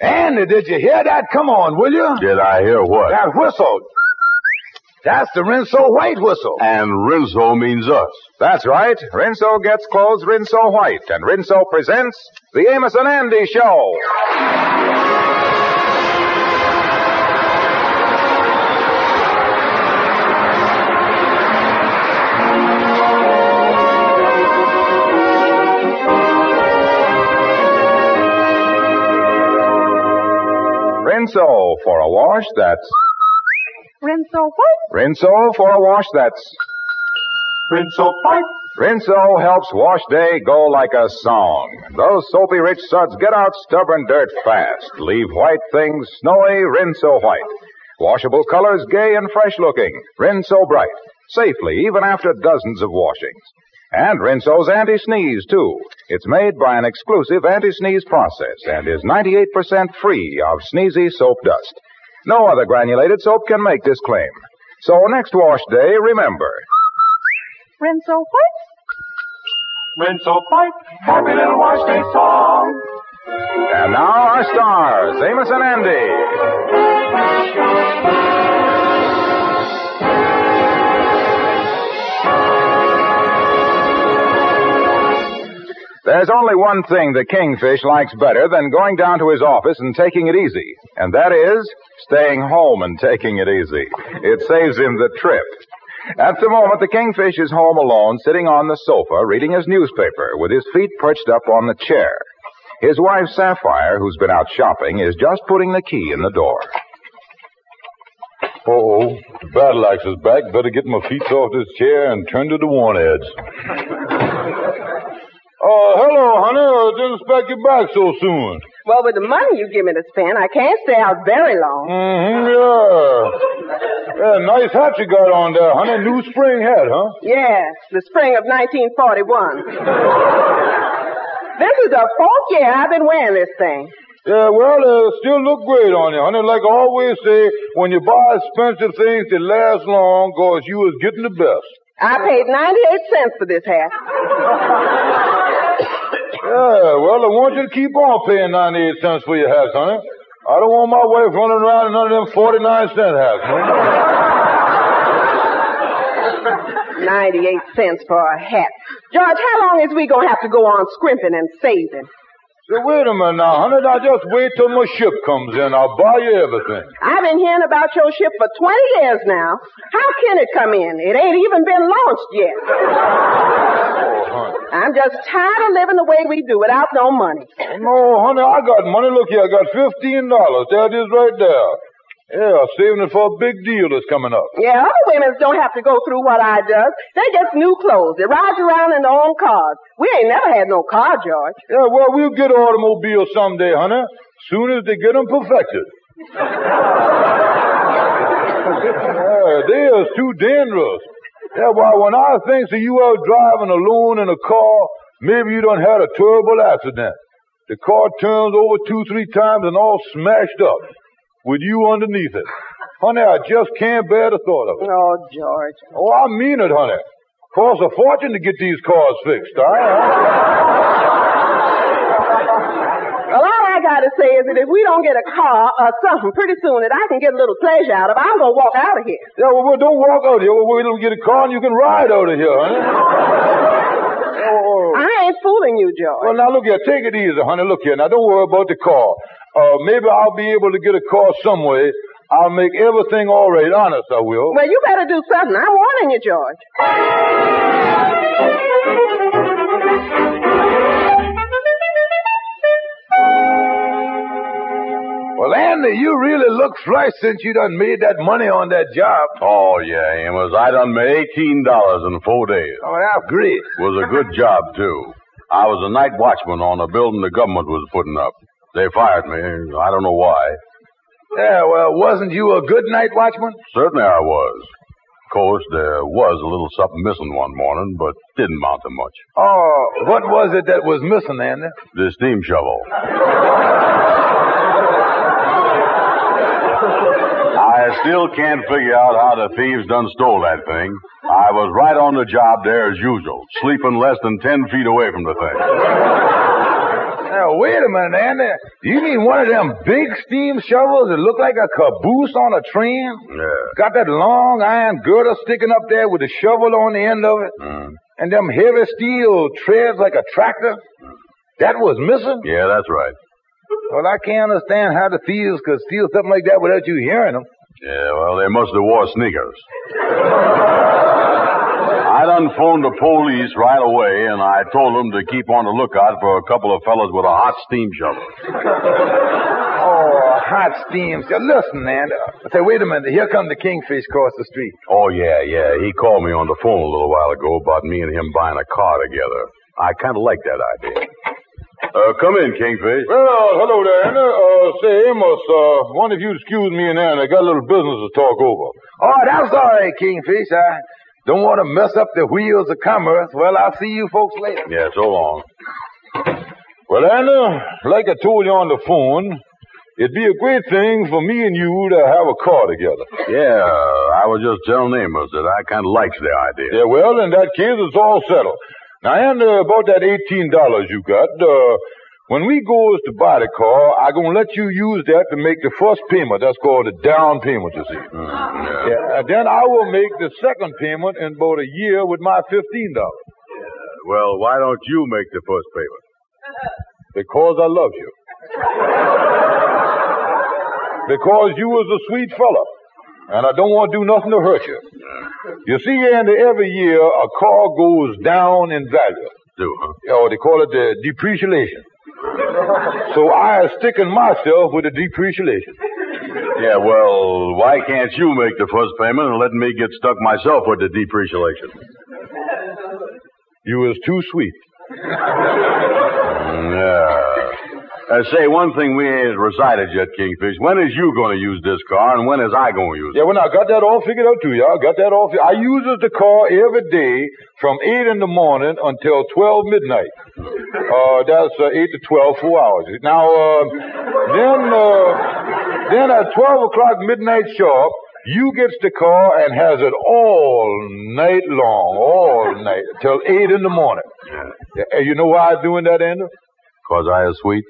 Andy, did you hear that? Come on, will you? Did I hear what? That whistle. That's the Rinso White whistle. And Rinso means us. That's right. Rinso gets clothes Rinso White, and Rinso presents the Amos and Andy Show. Rinso for a wash that's Rinso what? Rinso for a wash that's Rinso White. Rinso helps wash day go like a song. Those soapy rich suds get out stubborn dirt fast. Leave white things snowy, Rinso white. Washable colors gay and fresh looking. Rinso bright. Safely, even after dozens of washings. And Rinso's anti-sneeze, too. It's made by an exclusive anti-sneeze process and is 98% free of sneezy soap dust. No other granulated soap can make this claim. So next wash day, remember, Rinso what? Rinso White. Happy little wash day song. And now our stars, Amos and Andy. There's only one thing the kingfish likes better than going down to his office and taking it easy, and that is staying home and taking it easy. It saves him the trip. At the moment, the kingfish is home alone, sitting on the sofa, reading his newspaper, with his feet perched up on the chair. His wife, Sapphire, who's been out shopping, is just putting the key in the door. Oh, the battle axe is back. Better get my feet off this chair and turn to the one edge. Oh, hello, honey. I didn't expect you back so soon. Well, with the money you give me to spend, I can't stay out very long. Mm-hmm, yeah. Yeah, nice hat you got on there, honey. New spring hat, huh? Yes, the spring of 1941. this is the fourth year I've been wearing this thing. Yeah, well, uh, still look great on you, honey. Like I always say, when you buy expensive things, they last long, cause you is getting the best. I paid 98 cents for this hat. Yeah, well, I want you to keep on paying 98 cents for your hats, honey. I don't want my wife running around in none of them 49 cent hats, honey. 98 cents for a hat. George, how long is we gonna have to go on scrimping and saving? Wait a minute now, honey. Now just wait till my ship comes in. I'll buy you everything. I've been hearing about your ship for 20 years now. How can it come in? It ain't even been launched yet. Oh, honey. I'm just tired of living the way we do without no money. No, honey, I got money. Look here, I got $15. There it is right there. Yeah, saving it for a big deal that's coming up. Yeah, other women don't have to go through what I does. They get new clothes. They ride around in their own cars. We ain't never had no car, George. Yeah, well, we'll get automobiles someday, honey. Soon as they get 'em perfected. yeah, they is too dangerous. Yeah, well, when I think that you are driving alone in a car, maybe you done had a terrible accident. The car turns over two, three times and all smashed up with you underneath it. Honey, I just can't bear the thought of it. Oh, George. Oh, I mean it, honey. Costs a fortune to get these cars fixed, all right? Well, all I gotta say is that if we don't get a car or something pretty soon that I can get a little pleasure out of, I'm gonna walk out of here. Yeah, well, well, don't walk out of here. Well, wait till we get a car and you can ride out of here, honey. Oh, oh. I ain't fooling you, George. Well, now look here. Take it easy, honey. Look here. Now don't worry about the car. Uh, maybe I'll be able to get a car some way. I'll make everything all right. Honest, I will. Well, you better do something. I'm warning you, George. Well, Andy, you really look fresh since you done made that money on that job. Oh, yeah, Amos. I done made $18 in four days. Oh, that's great. Was a good job, too. I was a night watchman on a building the government was putting up. They fired me. I don't know why. Yeah, well, wasn't you a good night watchman? Certainly I was. Of course, there was a little something missing one morning, but didn't amount to much. Oh, what was it that was missing, Andy? The steam shovel. I still can't figure out how the thieves done stole that thing. I was right on the job there as usual, sleeping less than ten feet away from the thing. Now, wait a minute, Andy. You mean one of them big steam shovels that look like a caboose on a train? Yeah. Got that long iron girder sticking up there with a shovel on the end of it? Mm. And them heavy steel treads like a tractor? That was missing? Yeah, that's right. Well, I can't understand how the thieves could steal something like that without you hearing them. Yeah, well, they must have wore sneakers. I done phoned the police right away, and I told them to keep on the lookout for a couple of fellas with a hot steam shovel. Oh, hot steam. Now, listen, man. I say, wait a minute. Here come the kingfish across the street. Oh, yeah, yeah. He called me on the phone a little while ago about me and him buying a car together. I kind of like that idea. Uh, come in, Kingfish. Well, hello there, Anna. Uh, say, Amos, uh, one of you excuse me and Anna. I got a little business to talk over. Oh, that's all right, Kingfish. I don't want to mess up the wheels of commerce. Well, I'll see you folks later. Yeah, so long. Well, Anna, like I told you on the phone, it'd be a great thing for me and you to have a car together. Yeah, I was just telling Amos that I kind of likes the idea. Yeah, well, in that case, it's all settled. Now, and uh, about that $18 you got, uh, when we goes to buy the car, I gonna let you use that to make the first payment. That's called the down payment, you see. Mm, yeah. Yeah, and then I will make the second payment in about a year with my $15. Well, why don't you make the first payment? Because I love you. because you was a sweet fella. And I don't want to do nothing to hurt you. You see, Andy, every year a car goes down in value. Do, huh? Oh, they call it the depreciation. so I am sticking myself with the depreciation. Yeah, well, why can't you make the first payment and let me get stuck myself with the depreciation? You was too sweet. Mm, Yeah. Uh, say, one thing we ain't recited yet, Kingfish. When is you going to use this car, and when is I going to use it? Yeah, well, I got that all figured out too, y'all. Got that all. Fi- I uses the car every day from eight in the morning until twelve midnight. Uh, that's uh, eight to twelve, four hours. Now, uh, then, uh, then at twelve o'clock midnight sharp, you gets the car and has it all night long, all night till eight in the morning. Yeah, and you know why I'm doing that, Andrew? Cause I is sweet?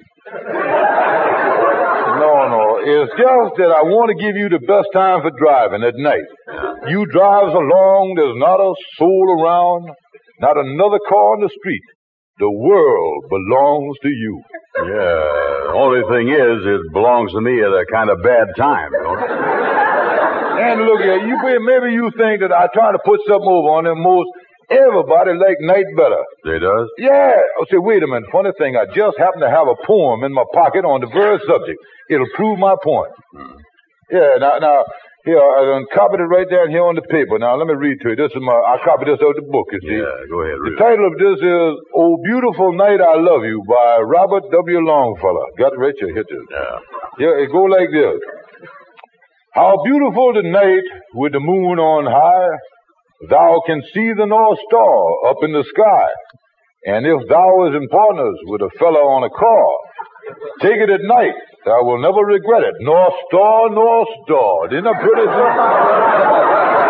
No, no. It's just that I want to give you the best time for driving at night. You drives along, there's not a soul around, not another car on the street. The world belongs to you. Yeah. Only thing is, it belongs to me at a kind of bad time, don't it? And look here, you maybe you think that I try to put something over on them most everybody like night better. They does? Yeah. Oh, say, wait a minute. Funny thing, I just happen to have a poem in my pocket on the very subject. It'll prove my point. Mm-hmm. Yeah, now, now, here, I done copied it right down here on the paper. Now, let me read to you. This is my, I copied this out of the book, you see. Yeah, go ahead, The read it. title of this is, Oh Beautiful Night I Love You by Robert W. Longfellow. Got it right here. Hit this. Yeah. Yeah, it go like this. How beautiful the night with the moon on high. Thou can see the North Star up in the sky. And if thou is in partners with a fellow on a car, take it at night. Thou will never regret it. North Star, North Star. Isn't that pretty?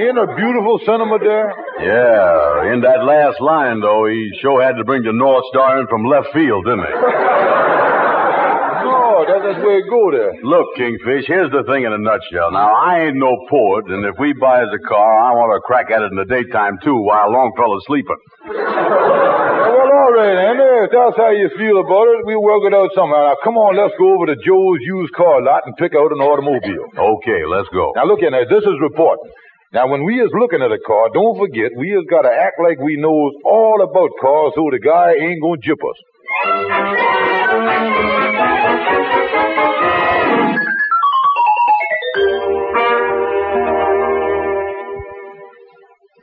Ain't a beautiful sentiment there? Yeah. In that last line, though, he sure had to bring the North Star in from left field, didn't he? No, that, that's where it go there. Look, Kingfish, here's the thing in a nutshell. Now, I ain't no poet, and if we buys a car, I want to crack at it in the daytime, too, while Longfellow's sleeping. Well, all right, Andy. If that's how you feel about it, we'll work it out somehow. Now, come on, let's go over to Joe's used car lot and pick out an automobile. Okay, let's go. Now, look here, now, this is reporting. Now, when we is looking at a car, don't forget, we has got to act like we knows all about cars so the guy ain't gonna jip us.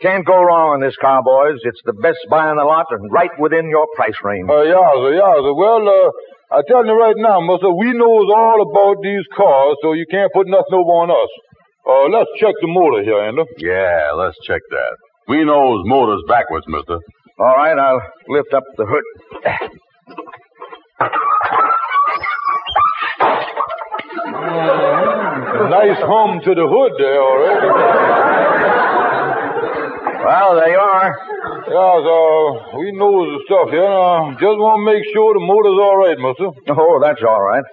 Can't go wrong on this car, boys. It's the best buy in the lot and right within your price range. Uh, yowza, yowza. Well, uh, I tell you right now, mister, we knows all about these cars, so you can't put nothing over on us. Uh, let's check the motor here, Andy. Yeah, let's check that. We knows motors backwards, mister. All right, I'll lift up the hood. Nice home to the hood there, all right. Well, there you are. Yeah, so we know the stuff here. Now, just want to make sure the motor's all right, mister. Oh, that's all right.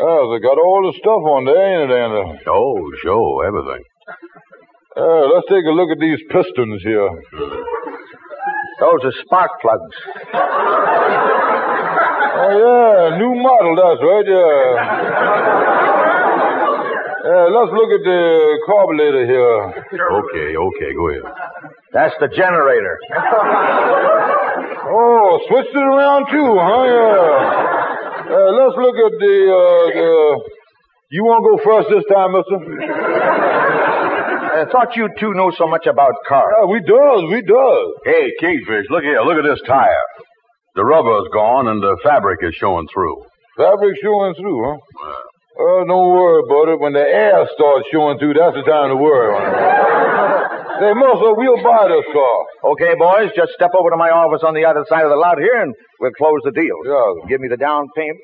Yeah, they got all the stuff on there, ain't it, Andy? Oh, sure, everything. Uh, let's take a look at these pistons here. Those are spark plugs. Oh, yeah, new model, that's right, yeah. Yeah, let's look at the carburetor here. Okay, okay, go ahead. That's the generator. Oh, switched it around too, huh? Yeah. Uh, let's look at the, uh, the... You want to go first this time, mister? I thought you two know so much about cars. Yeah, we does, we does. Hey, Kingfish, look here. Look at this tire. The rubber's gone and the fabric is showing through. Fabric showing through, huh? Uh, don't worry about it. When the air starts showing through, that's the time to worry. Say, Muscle, we'll buy this car. Okay, boys, just step over to my office on the other side of the lot here and we'll close the deal. Yeah. Give me the down payment.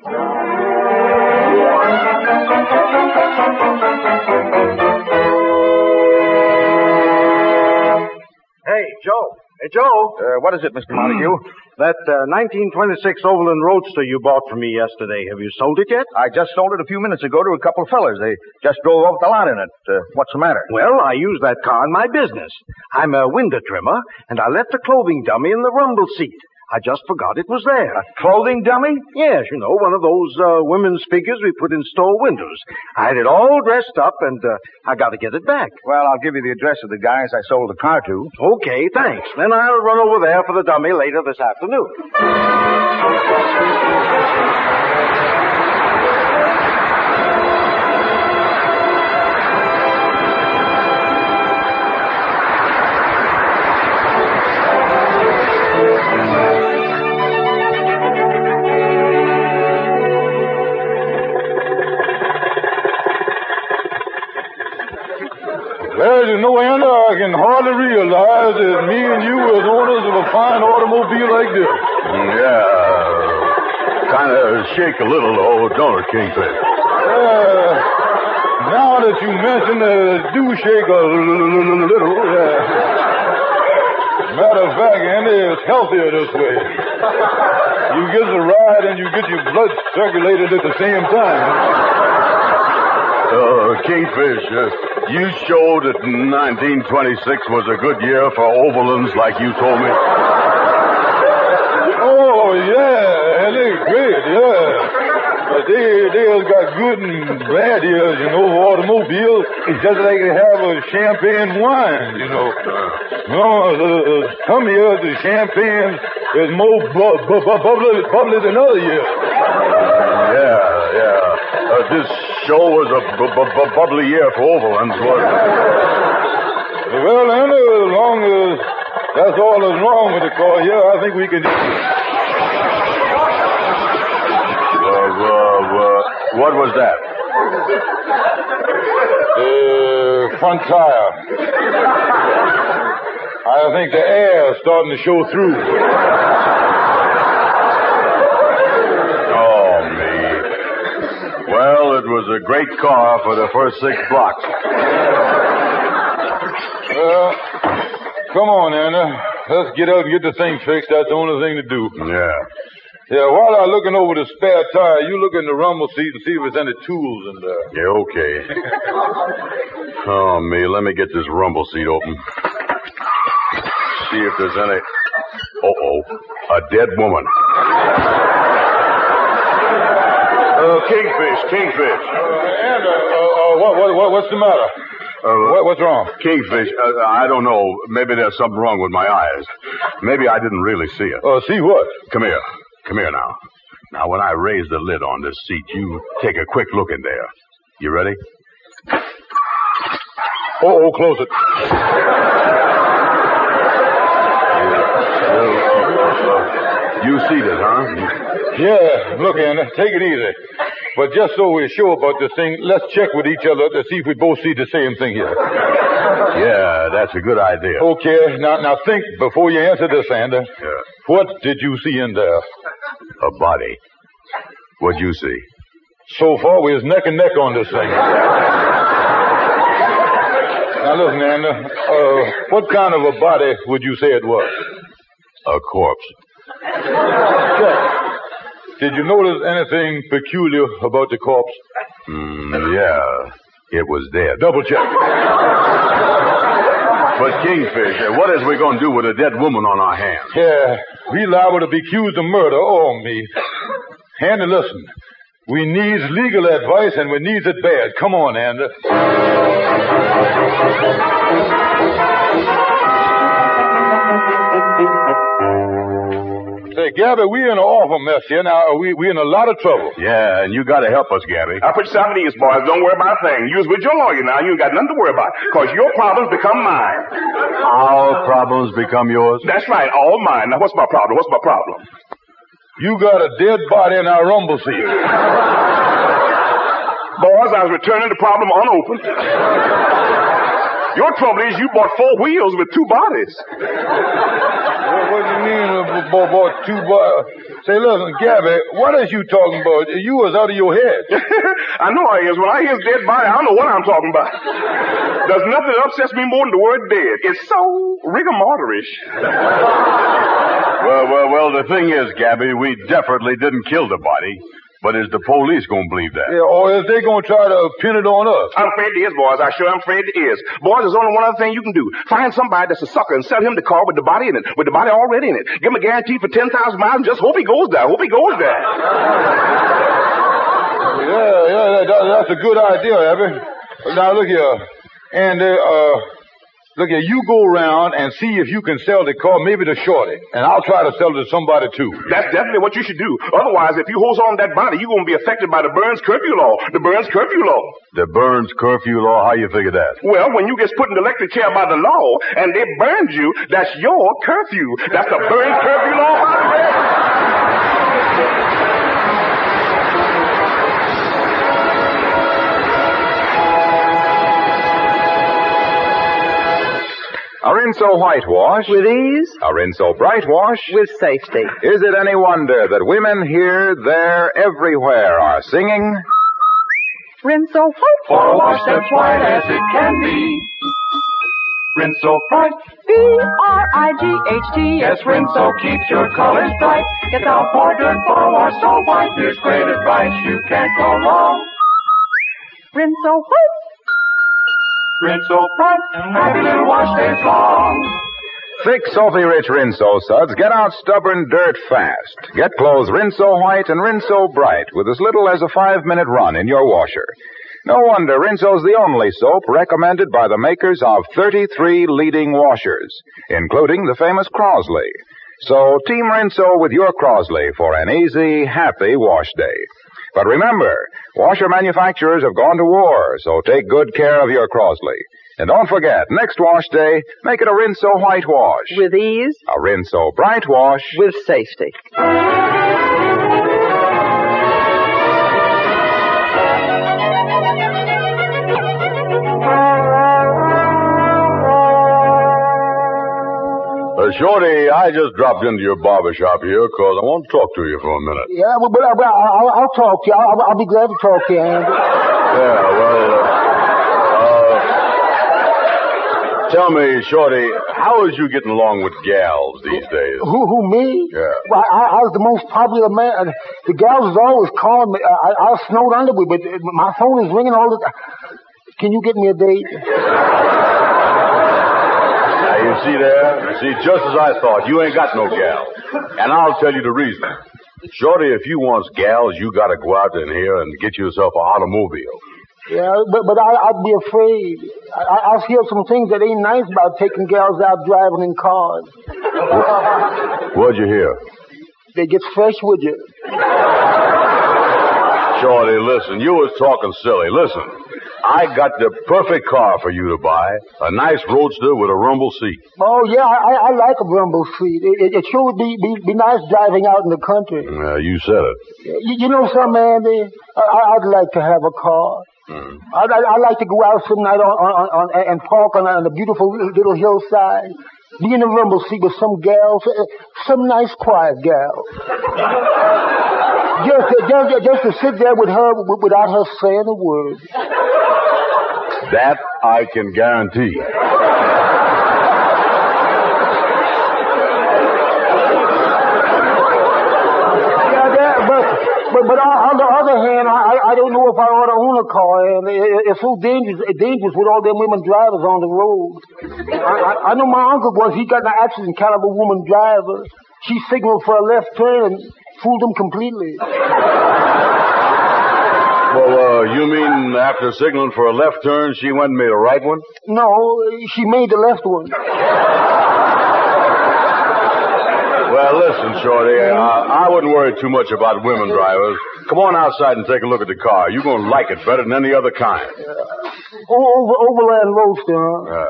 Hey, Joe. Hey, Joe. Uh, what is it, Mr. Montague? That uh, 1926 Overland Roadster you bought from me yesterday, have you sold it yet? I just sold it a few minutes ago to a couple of fellers. They just drove off the lot in it. Uh, what's the matter? Well, I use that car in my business. I'm a window trimmer, and I left the clothing dummy in the rumble seat. I just forgot it was there. A clothing dummy? Yes, you know, one of those uh, women's figures we put in store windows. I had it all dressed up, and uh, I got to get it back. Well, I'll give you the address of the guys I sold the car to. Okay, thanks. Then I'll run over there for the dummy later this afternoon. Shake a little, though, don't it, Kingfish? Uh, now that you mention it, do shake a little. Yeah. Matter of fact, Andy, it's healthier this way. You get the ride and you get your blood circulated at the same time. Uh, Kingfish, uh, you showed that 1926 was a good year for Overlands like you told me. Oh, yeah, and they're great, yeah. But they, they have got good and bad years, you know, automobiles. It's just like they have a champagne wine, you know. No, uh, uh, some years the champagne is more bu- bu- bu- bubbly, bubbly than other years. Yeah, yeah. Uh, this show was a bu- bu- bu- bubbly year for Overlands, was Well, Andy, as long as that's all that's wrong with the car here, I think we can... uh, uh, uh, what was that? Uh, front tire. I think the air is starting to show through. Oh, me. Well, it was a great car for the first six blocks. Well, come on, Anna. Let's get out and get the thing fixed. That's the only thing to do. Yeah. Yeah, while I'm looking over the spare tire, you look in the rumble seat and see if there's any tools in there. Yeah, okay. Oh, me, let me get this rumble seat open. See if there's any. Uh-oh. A dead woman. Uh, kingfish, kingfish. Uh, Anna, uh, uh, what, what, what, what's the matter? Uh, What, what's wrong? Kingfish, uh, I don't know. Maybe there's something wrong with my eyes. Maybe I didn't really see it. Uh, see what? Come here. Come here now. Now, when I raise the lid on this seat, you take a quick look in there. You ready? Oh, oh, close it. You see this, huh? Yeah, look, Anna, take it easy. But just so we're sure about this thing, let's check with each other to see if we both see the same thing here. Yeah, that's a good idea. Okay, now, now think before you answer this, Anna. Yeah. What did you see in there? A body. What'd you see? So far, we're neck and neck on this thing. Now, listen, man, uh, what kind of a body would you say it was? A corpse. Did you notice anything peculiar about the corpse? Mm, yeah. It was dead. Double check. But Kingfish, uh, what is we going to do with a dead woman on our hands? Yeah, we liable to be accused of murder. Oh, me. Andy, listen. We needs legal advice and we needs it bad. Come on, Andy. Say, Gabby, we in an awful mess here now. Uh, we we in a lot of trouble. Yeah, and you got to help us, Gabby. I put some of these boys. Don't worry about a thing. You was with your lawyer now. You ain't got nothing to worry about. Cause your problems become mine. Our problems become yours? That's right. All mine. Now what's my problem? What's my problem? You got a dead body in our rumble seat. Boys, I was returning the problem unopened. Your trouble is you bought four wheels with two bodies. Well, what do you mean, uh, boy, two boy? Say, listen, Gabby, what is you talking about? You was out of your head. I know I is. When I hear dead body, I don't know what I'm talking about. There's nothing that upsets me more than the word dead. It's so rigor mortarish. Well, well, well, the thing is, Gabby, we definitely didn't kill the body. But is the police going to believe that? Yeah, or is they going to try to pin it on us? I'm afraid it is, boys. I sure am afraid it is. Boys, there's only one other thing you can do. Find somebody that's a sucker and sell him the car with the body in it, with the body already in it. Give him a guarantee for 10,000 miles and just hope he goes there. Hope he goes there. Yeah, yeah, that, that's a good idea, Abby. Now, look here. And, uh, uh, look here, you go around and see if you can sell the car, maybe to Shorty. And I'll try to sell it to somebody, too. That's definitely what you should do. Otherwise, if you hold on to that body, you're going to be affected by the Burns curfew law. The Burns curfew law. The Burns curfew law, how you figure that? Well, when you gets put in the electric chair by the law and they burned you, that's your curfew. That's the Burns curfew law. A Rinso whitewash. With ease, A Rinso brightwash. with safety. Is it any wonder that women here, there, everywhere are singing? Rinso white. For a wash that's white as it can be. Rinso bright. B-R-I-G-H-T. Yes, Rinso keeps your colors bright. Get out for dirt for a wash so white. Here's great advice. You can't go wrong. Rinso white. Rinso bright. Happy little wash days long. Thick, soapy rich Rinso suds get out stubborn dirt fast. Get clothes Rinso white and Rinso bright with as little as a five minute run in your washer. No wonder Rinso's the only soap recommended by the makers of 33 leading washers, including the famous Crosley. So Team Rinso with your Crosley for an easy, happy wash day. But remember, washer manufacturers have gone to war, so take good care of your Crosley. And don't forget, next wash day, make it a Rinso whitewash. With ease, A Rinso bright wash. with safety. Shorty, I just dropped into your barber shop here 'cause I want to talk to you for a minute. Yeah, but, but, but I'll, I'll talk to you. I'll, I'll be glad to talk to you, Andy. Yeah, well, uh, uh, tell me, Shorty, how is you getting along with gals these days? Who, who, me? Yeah. Well, I, I was the most popular man. The gals is always calling me. I, I was snowed under, but my phone is ringing all the time. Can you get me a date? You see there? You see, just as I thought, you ain't got no gal. And I'll tell you the reason. Shorty, if you want gals, you gotta go out in here and get yourself an automobile. Yeah, but but I, I'd be afraid. I, I, I've heard some things that ain't nice about taking gals out driving in cars. What'd you hear? They get fresh with you. Shorty, listen, you was talking silly. Listen, I got the perfect car for you to buy. A nice roadster with a rumble seat. Oh yeah, I, I like a rumble seat. It, it, it sure would be, be be nice driving out in the country. Uh, you said it. You, you know something, Andy? I, I- I'd like to have a car. I'd, I'd, I'd like to go out some night on, on, on, and park on a, on a beautiful little hillside be in the rumble seat with some gals, eh, some nice quiet gal. just, just, just to sit there with her without her saying a word. That I can guarantee. yeah, that, but, but, but I, I, hand, I, I don't know if I ought to own a car, it's so dangerous, dangerous with all them women drivers on the road. I, I, I know my uncle was, he got in an accident, kind of a woman driver. She signaled for a left turn and fooled him completely. Well, uh, you mean after signaling for a left turn, she went and made a right one? No, she made the left one. Well, listen, Shorty, I, I wouldn't worry too much about women drivers. Come on outside and take a look at the car. You're going to like it better than any other kind. Oh, over, Overland Roadster, huh? Yeah.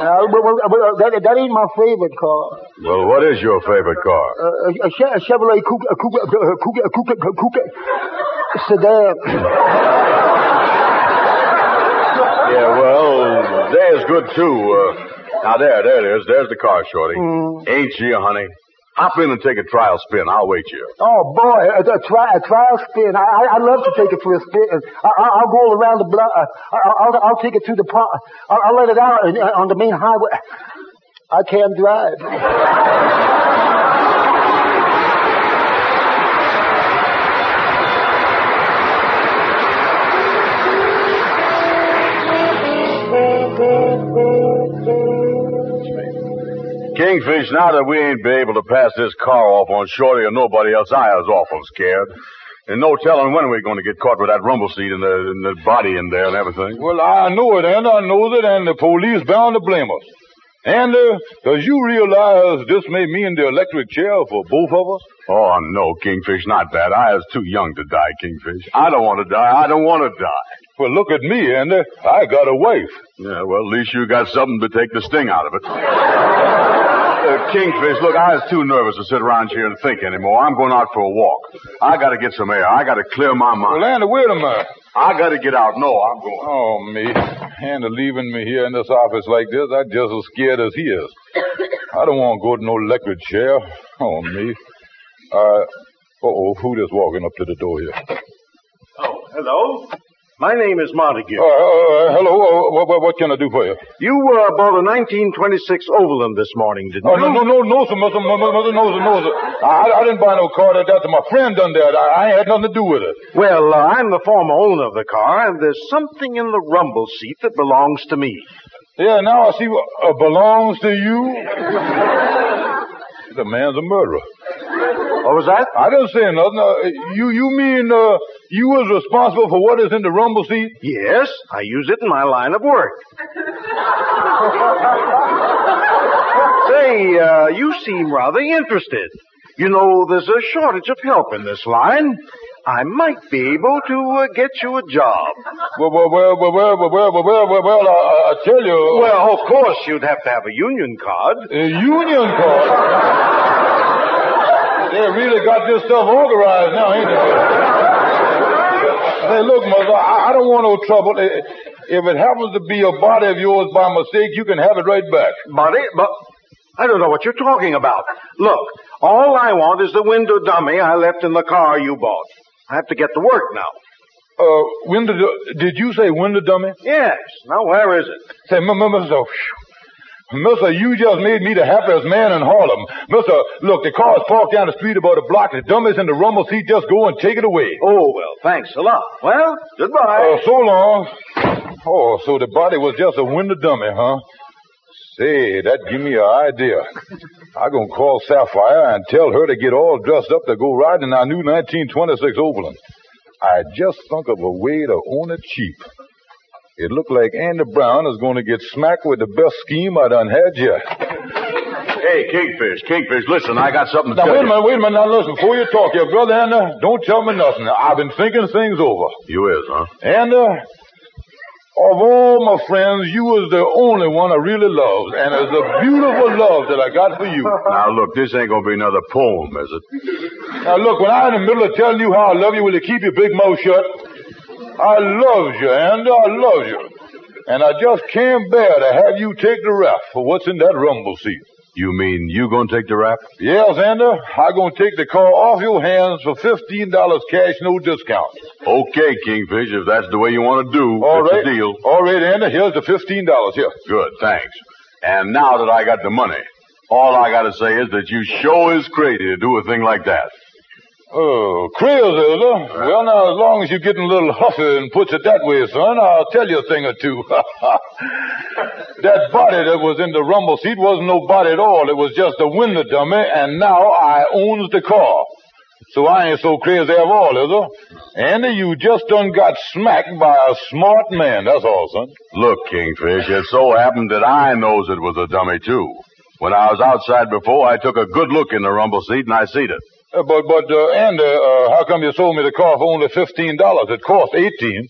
Uh, but, but, but, uh, that, that ain't my favorite car. Well, what is your favorite car? Uh, a, a Chevrolet Coupe, a Coupe, a Coupe, a Coupe, a Coupe, sedan. Yeah, well, there's good too. Uh, now there, there it is. There's the car, Shorty. Mm. Ain't she, honey? Hop in and take a trial spin. I'll wait you. Oh boy, a, a, tri- a trial spin. I, I, I'd love to take it for a spin. I, I, I'll go around the block. Uh, I, I'll, I'll take it through the park. I'll, I'll let it out on the main highway. I can't drive. Kingfish, now that we ain't be able to pass this car off on Shorty or nobody else, I was awful scared. And no telling when we're going to get caught with that rumble seat and the, and the body in there and everything. Well, I know it, and I know it, and the police bound to blame us. And, uh, does you realize this may mean the electric chair for both of us? Oh, no, Kingfish, not that. I was too young to die, Kingfish. I don't want to die. I don't want to die. Well, look at me, and uh, I got a wife. Yeah, well, at least you got something to take the sting out of it. Uh, Kingfish, look, I was too nervous to sit around here and think anymore. I'm going out for a walk. I got to get some air. I got to clear my mind. Well, Andy, wait a minute. I got to get out. No, I'm going. Oh, me. Andy leaving me here in this office like this, I'm just as scared as he is. I don't want to go to no electric chair. Oh, me. Uh, uh-oh, who just walking up to the door here? Oh, hello. My name is Montague. Uh, uh, hello, uh, what, what, can I do for you? You uh, bought a 1926 Overland this morning, didn't you? Oh, you? no, no, no, no, sir, mother, mother, no, sir, no, sir. I, I didn't buy no car that, that. My friend done that. I, I had nothing to do with it. Well, uh, I'm the former owner of the car, and there's something in the rumble seat that belongs to me. Yeah, now I see what uh, belongs to you. the man's a murderer. What was that? I didn't say nothing. Uh, you, you mean, uh, you was responsible for what is in the rumble seat? Yes, I use it in my line of work. Say, uh, you seem rather interested. You know, there's a shortage of help in this line. I might be able to uh, get you a job. Well, well, well, well, well, well, well, well, well, well, well I, I tell you. Well, of course, you'd have to have a union card. A union card? they really got this stuff organized now, ain't they? Hey, look, mother, I, I don't want no trouble. Eh, If it happens to be a body of yours by mistake, you can have it right back. Body? But I don't know what you're talking about. Look, all I want is the window dummy I left in the car you bought. I have to get to work now. Uh, window, did you say window dummy? Yes. Now, where is it? Say, m- m- mister, you just made me the happiest man in Harlem. Mister, look, the car's parked down the street about a block. The dummies in the rumble seat. Just go and take it away. Oh, well, thanks a lot. Well, goodbye. Oh, so long. Oh, so the body was just a window dummy, huh? Say, that give me an idea. I gonna call Sapphire and tell her to get all dressed up to go riding in our new 1926 Overland. I just thunk of a way to own it cheap. It looked like Andy Brown is going to get smacked with the best scheme I done had yet. Hey, Kingfish, Kingfish, listen, I got something to Now, tell wait a you. minute, wait a minute. Now, listen, before you talk, your brother Andy, don't tell me nothing. I've been thinking things over. You is, huh? And, uh, of all my friends, you was the only one I really loved. And it's a beautiful love that I got for you. Now, look, this ain't gonna be another poem, is it? Now, look, when I'm in the middle of telling you how I love you, will you keep your big mouth shut? I love you, and I love you. And I just can't bear to have you take the rap for what's in that rumble seat. You mean you gonna take the rap? Yeah, Xander, I'm going to take the car off your hands for $15 cash, no discount. Okay, Kingfish, if that's the way you want to do, All it's right. a deal. All right, Andy, here's the $15 here. Good, thanks. And now that I got the money, all I gotta say is that you sure is crazy to do a thing like that. Oh, crazy, is it? Well, now, as long as you're getting a little huffy and puts it that way, son, I'll tell you a thing or two. that body that was in the rumble seat wasn't no body at all. It was just a window dummy, and now I owns the car. So I ain't so crazy at all, is it? Andy, you just done got smacked by a smart man, that's all, son. Look, Kingfish, it so happened that I knows it was a dummy, too. When I was outside before, I took a good look in the rumble seat and I seed it. Uh, but, but, uh, Andy, uh, how come you sold me the car for only $15? It cost 18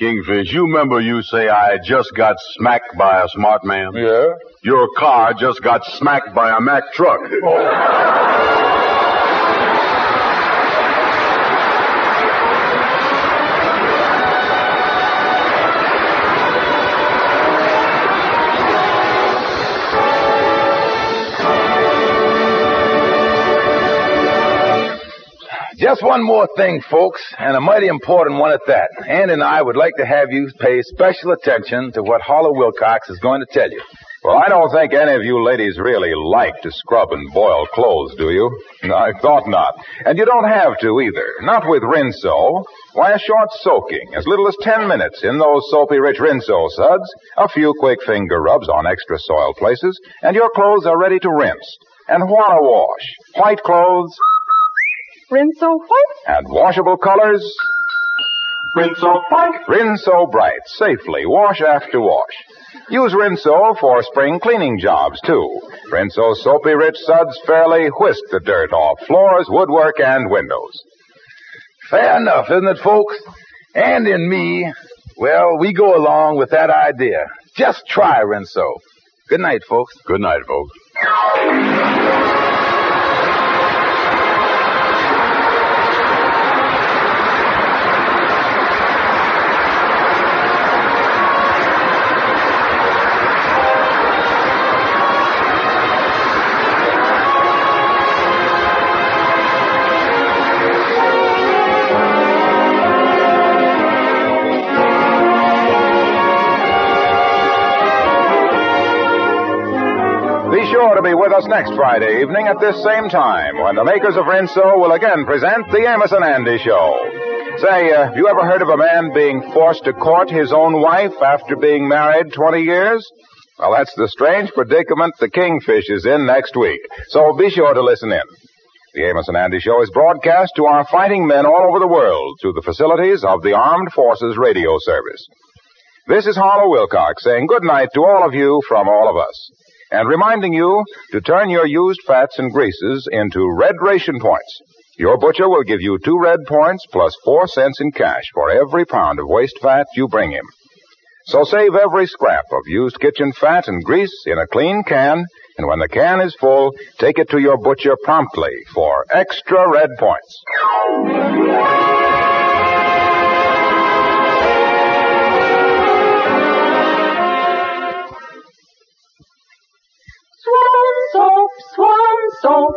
Kingfish, you remember you say I just got smacked by a smart man? Yeah? Your car just got smacked by a Mack truck. Just one more thing, folks, and a mighty important one at that. Ann and I would like to have you pay special attention to what Harlow Wilcox is going to tell you. Well, I don't think any of you ladies really like to scrub and boil clothes, do you? I thought not. And you don't have to either. Not with Rinso. Why, a short soaking, as little as ten minutes in those soapy rich Rinso suds, a few quick finger rubs on extra soiled places, and your clothes are ready to rinse. And what a wash. White clothes, Rinso white. and washable colors, Rinso white. Rinso Bright, safely, wash after wash. Use Rinso for spring cleaning jobs, too. Rinso soapy rich suds fairly whisk the dirt off floors, woodwork, and windows. Fair enough, isn't it, folks? And in me, well, we go along with that idea. Just try Rinso. Good night, folks. Good night, folks. Be with us next Friday evening at this same time when the makers of Rinso will again present the Amos and Andy Show. Say, uh, have you ever heard of a man being forced to court his own wife after being married 20 years? Well, that's the strange predicament the Kingfish is in next week. So be sure to listen in. The Amos and Andy Show is broadcast to our fighting men all over the world through the facilities of the Armed Forces Radio Service. This is Harlow Wilcox saying good night to all of you from all of us. And reminding you to turn your used fats and greases into red ration points. Your butcher will give you two red points plus four cents in cash for every pound of waste fat you bring him. So save every scrap of used kitchen fat and grease in a clean can, and when the can is full, take it to your butcher promptly for extra red points. Swan.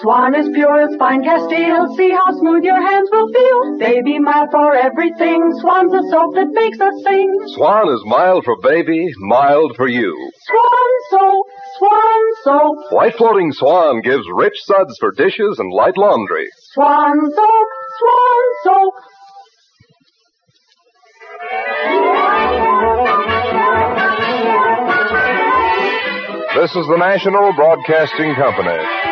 Swan is pure as fine Castile. See how smooth your hands will feel. Baby mild for everything. Swan's the soap that makes us sing. Swan is mild for baby, mild for you. Swan soap, swan soap. White floating swan gives rich suds for dishes and light laundry. Swan soap, swan soap. This is the National Broadcasting Company.